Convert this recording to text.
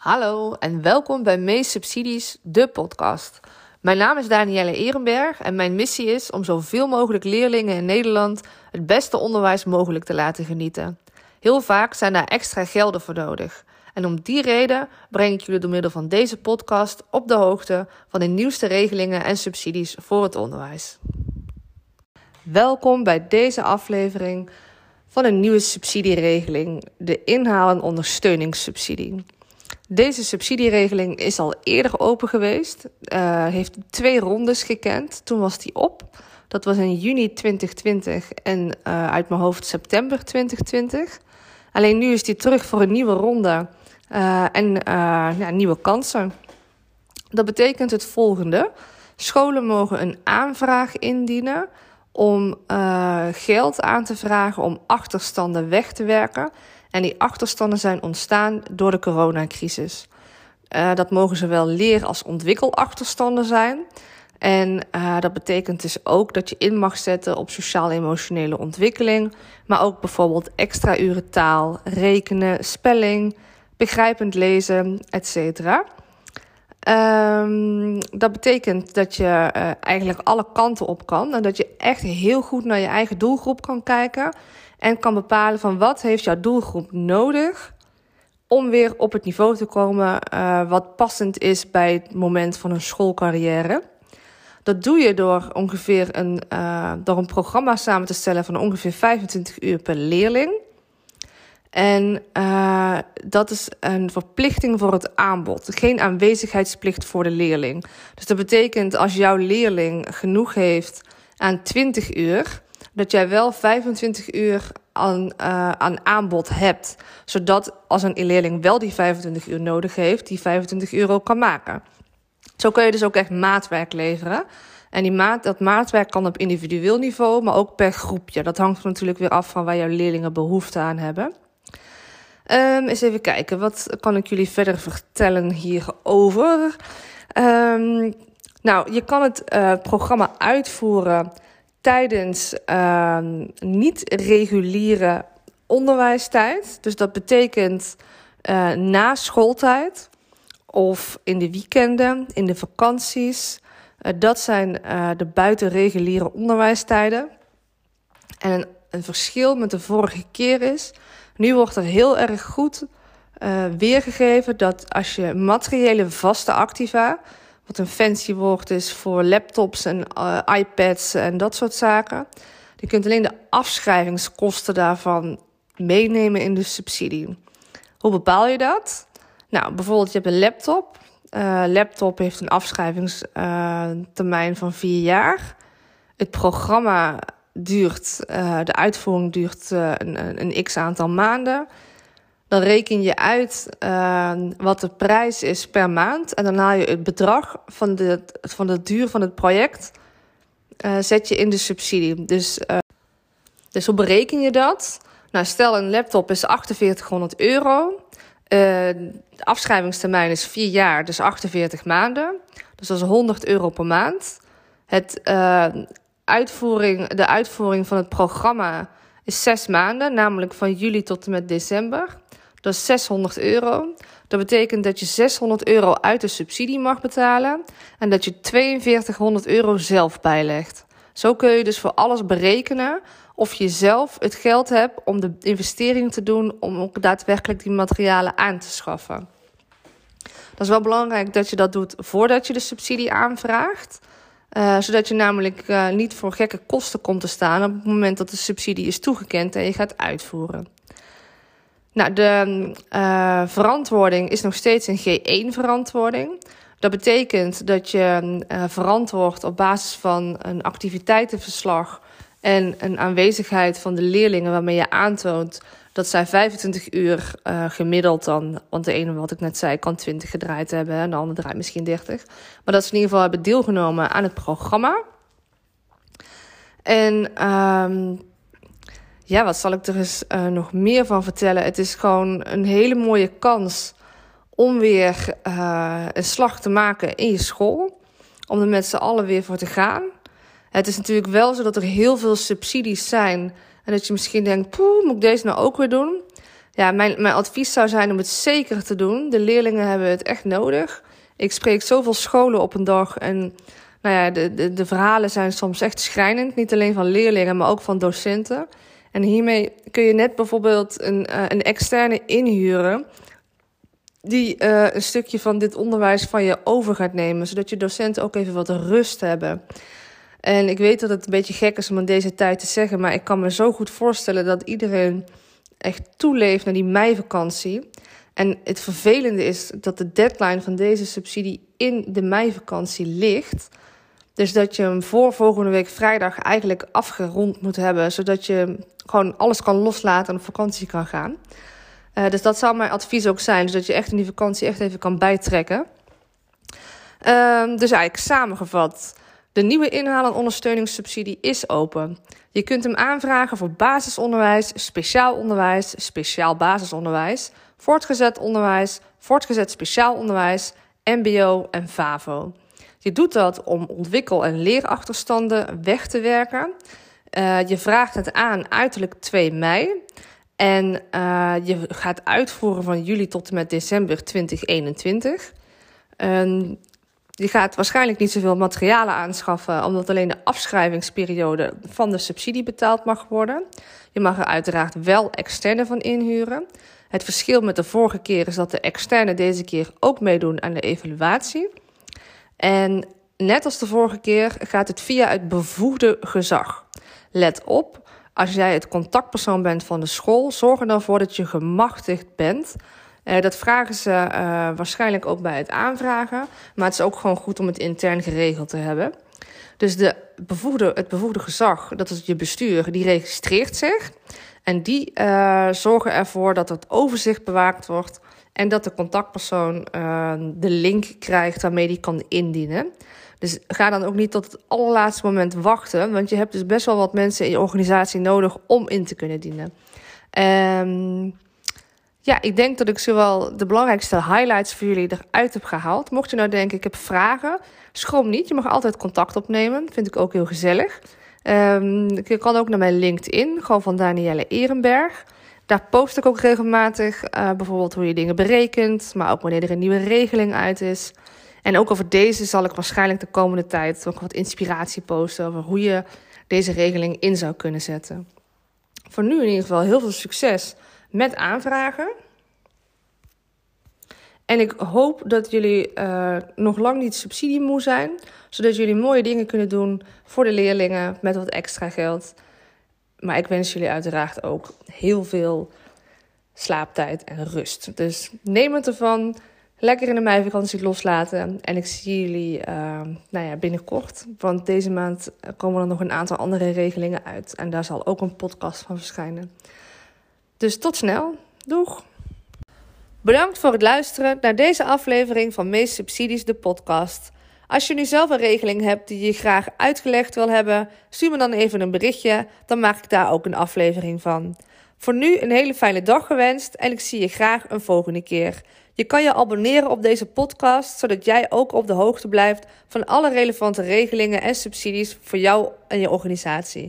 Hallo en welkom bij Mees Subsidies, de podcast. Mijn naam is Danielle Ehrenberg en mijn missie is om zoveel mogelijk leerlingen in Nederland het beste onderwijs mogelijk te laten genieten. Heel vaak zijn daar extra gelden voor nodig. En om die reden breng ik jullie door middel van deze podcast op de hoogte van de nieuwste regelingen en subsidies voor het onderwijs. Welkom bij deze aflevering van een nieuwe subsidieregeling, de inhaal- en ondersteuningssubsidie. Deze subsidieregeling is al eerder open geweest, uh, heeft twee rondes gekend. Toen was die op. Dat was in juni 2020 en uh, uit mijn hoofd september 2020. Alleen nu is die terug voor een nieuwe ronde uh, en ja, nieuwe kansen. Dat betekent het volgende. Scholen mogen een aanvraag indienen om geld aan te vragen om achterstanden weg te werken en die achterstanden zijn ontstaan door de coronacrisis. Uh, dat mogen zowel leer- als ontwikkelachterstanden zijn. En uh, dat betekent dus ook dat je in mag zetten op sociaal-emotionele ontwikkeling, maar ook bijvoorbeeld extra uren taal, rekenen, spelling, begrijpend lezen, etc. Um, dat betekent dat je uh, eigenlijk alle kanten op kan en dat je echt heel goed naar je eigen doelgroep kan kijken en kan bepalen van wat heeft jouw doelgroep nodig om weer op het niveau te komen uh, wat passend is bij het moment van een schoolcarrière. Dat doe je door ongeveer een, uh, door een programma samen te stellen van ongeveer 25 uur per leerling. En uh, dat is een verplichting voor het aanbod, geen aanwezigheidsplicht voor de leerling. Dus dat betekent als jouw leerling genoeg heeft aan 20 uur, dat jij wel 25 uur aan, uh, aan aanbod hebt. Zodat als een leerling wel die 25 uur nodig heeft, die 25 euro kan maken. Zo kun je dus ook echt maatwerk leveren. En die maat, dat maatwerk kan op individueel niveau, maar ook per groepje. Dat hangt natuurlijk weer af van waar jouw leerlingen behoefte aan hebben. Um, eens even kijken, wat kan ik jullie verder vertellen hierover? Um, nou, je kan het uh, programma uitvoeren tijdens uh, niet-reguliere onderwijstijd. Dus dat betekent uh, na schooltijd of in de weekenden, in de vakanties. Uh, dat zijn uh, de buitenreguliere onderwijstijden. En een, een, verschil met de vorige keer is, nu wordt er heel erg goed weergegeven dat als je materiële vaste activa, wat een fancy woord is voor laptops en uh, iPads en dat soort zaken. Je kunt alleen de afschrijvingskosten daarvan meenemen in de subsidie. Hoe bepaal je dat? Nou, bijvoorbeeld je hebt een laptop. Uh, laptop heeft een afschrijvingstermijn uh, van vier jaar. Het programma duurt, de uitvoering duurt een, een x aantal maanden. Dan reken je uit uh, wat de prijs is per maand. En dan haal je het bedrag van de, van de duur van het project. Uh, zet je in de subsidie. Dus, uh, dus hoe bereken je dat? Nou, stel een laptop is 4800 euro. de afschrijvingstermijn is 4 jaar, dus 48 maanden. Dus dat is 100 euro per maand. Het, uitvoering, de uitvoering van het programma is 6 maanden, namelijk van juli tot en met december. Dat is 600 euro. Dat betekent dat je 600 euro uit de subsidie mag betalen en dat je 4200 euro zelf bijlegt. Zo kun je dus voor alles berekenen of je zelf het geld hebt om de investering te doen om ook daadwerkelijk die materialen aan te schaffen. Dat is wel belangrijk dat je dat doet voordat je de subsidie aanvraagt. Uh, zodat je namelijk uh, niet voor gekke kosten komt te staan op het moment dat de subsidie is toegekend en je gaat uitvoeren. Nou, de uh, verantwoording is nog steeds een G1-verantwoording. Dat betekent dat je uh, verantwoord op basis van een activiteitenverslag en een aanwezigheid van de leerlingen waarmee je aantoont dat zij 25 uur uh, gemiddeld dan, want de ene wat ik net zei kan 20 gedraaid hebben en de andere draait misschien 30. Maar dat ze in ieder geval hebben deelgenomen aan het programma. En um, ja, wat zal ik er eens uh, nog meer van vertellen? Het is gewoon een hele mooie kans om weer uh, een slag te maken in je school. Om er met z'n allen weer voor te gaan. Het is natuurlijk wel zo dat er heel veel subsidies zijn. En dat je misschien denkt, poeh, moet ik deze nou ook weer doen? Ja, mijn, mijn advies zou zijn om het zeker te doen. De leerlingen hebben het echt nodig. Ik spreek zoveel scholen op een dag en nou ja, de, de, de verhalen zijn soms echt schrijnend. Niet alleen van leerlingen, maar ook van docenten. En hiermee kun je net bijvoorbeeld een, uh, een externe inhuren die uh, een stukje van dit onderwijs van je over gaat nemen, zodat je docenten ook even wat rust hebben. En ik weet dat het een beetje gek is om in deze tijd te zeggen, maar ik kan me zo goed voorstellen dat iedereen echt toeleeft naar die meivakantie. En het vervelende is dat de deadline van deze subsidie in de meivakantie ligt. Dus dat je hem voor volgende week vrijdag eigenlijk afgerond moet hebben, zodat je gewoon alles kan loslaten en op vakantie kan gaan. Uh, dus dat zou mijn advies ook zijn, zodat je echt in die vakantie echt even kan bijtrekken. Uh, dus eigenlijk samengevat, de nieuwe inhaal- en ondersteuningssubsidie is open. Je kunt hem aanvragen voor basisonderwijs, speciaal onderwijs, speciaal basisonderwijs, voortgezet onderwijs, voortgezet speciaal onderwijs, MBO en VAVO. Je doet dat om ontwikkel- en leerachterstanden weg te werken. Uh, je vraagt het aan uiterlijk 2 mei. En uh, je gaat uitvoeren van juli tot en met december 2021. Um, je gaat waarschijnlijk niet zoveel materialen aanschaffen, omdat alleen de afschrijvingsperiode van de subsidie betaald mag worden. Je mag er uiteraard wel externe van inhuren. Het verschil met de vorige keer is dat de externe deze keer ook meedoen aan de evaluatie. En net als de vorige keer gaat het via het bevoegde gezag. Let op, als jij het contactpersoon bent van de school, zorg er dan voor dat je gemachtigd bent. Uh, dat vragen ze uh, waarschijnlijk ook bij het aanvragen. Maar het is ook gewoon goed om het intern geregeld te hebben. Dus de bevoegde, het bevoegde gezag, dat is je bestuur, die registreert zich. En die uh, zorgen ervoor dat het overzicht bewaakt wordt. En dat de contactpersoon de link krijgt waarmee die kan indienen. Dus ga dan ook niet tot het allerlaatste moment wachten. Want je hebt dus best wel wat mensen in je organisatie nodig om in te kunnen dienen. Um, ja, ik denk dat ik zowel de belangrijkste highlights voor jullie eruit heb gehaald. Mocht je nou denken, ik heb vragen, schroom niet. Je mag altijd contact opnemen. Vind ik ook heel gezellig. Um, je kan ook naar mijn LinkedIn, gewoon van Danielle Ehrenberg. Daar post ik ook regelmatig uh, bijvoorbeeld hoe je dingen berekent, maar ook wanneer er een nieuwe regeling uit is. En ook over deze zal ik waarschijnlijk de komende tijd ook wat inspiratie posten over hoe je deze regeling in zou kunnen zetten. Voor nu in ieder geval heel veel succes met aanvragen. En ik hoop dat jullie uh, nog lang niet subsidiemoe zijn, zodat jullie mooie dingen kunnen doen voor de leerlingen met wat extra geld. Maar ik wens jullie uiteraard ook heel veel slaaptijd en rust. Dus neem het ervan. Lekker in de meivakantie loslaten. En ik zie jullie uh, nou ja, binnenkort. Want deze maand komen er nog een aantal andere regelingen uit. En daar zal ook een podcast van verschijnen. Dus tot snel. Doeg! Bedankt voor het luisteren naar deze aflevering van Meest Subsidies, de podcast. Als je nu zelf een regeling hebt die je graag uitgelegd wil hebben, stuur me dan even een berichtje, dan maak ik daar ook een aflevering van. Voor nu een hele fijne dag gewenst en ik zie je graag een volgende keer. Je kan je abonneren op deze podcast, zodat jij ook op de hoogte blijft van alle relevante regelingen en subsidies voor jou en je organisatie.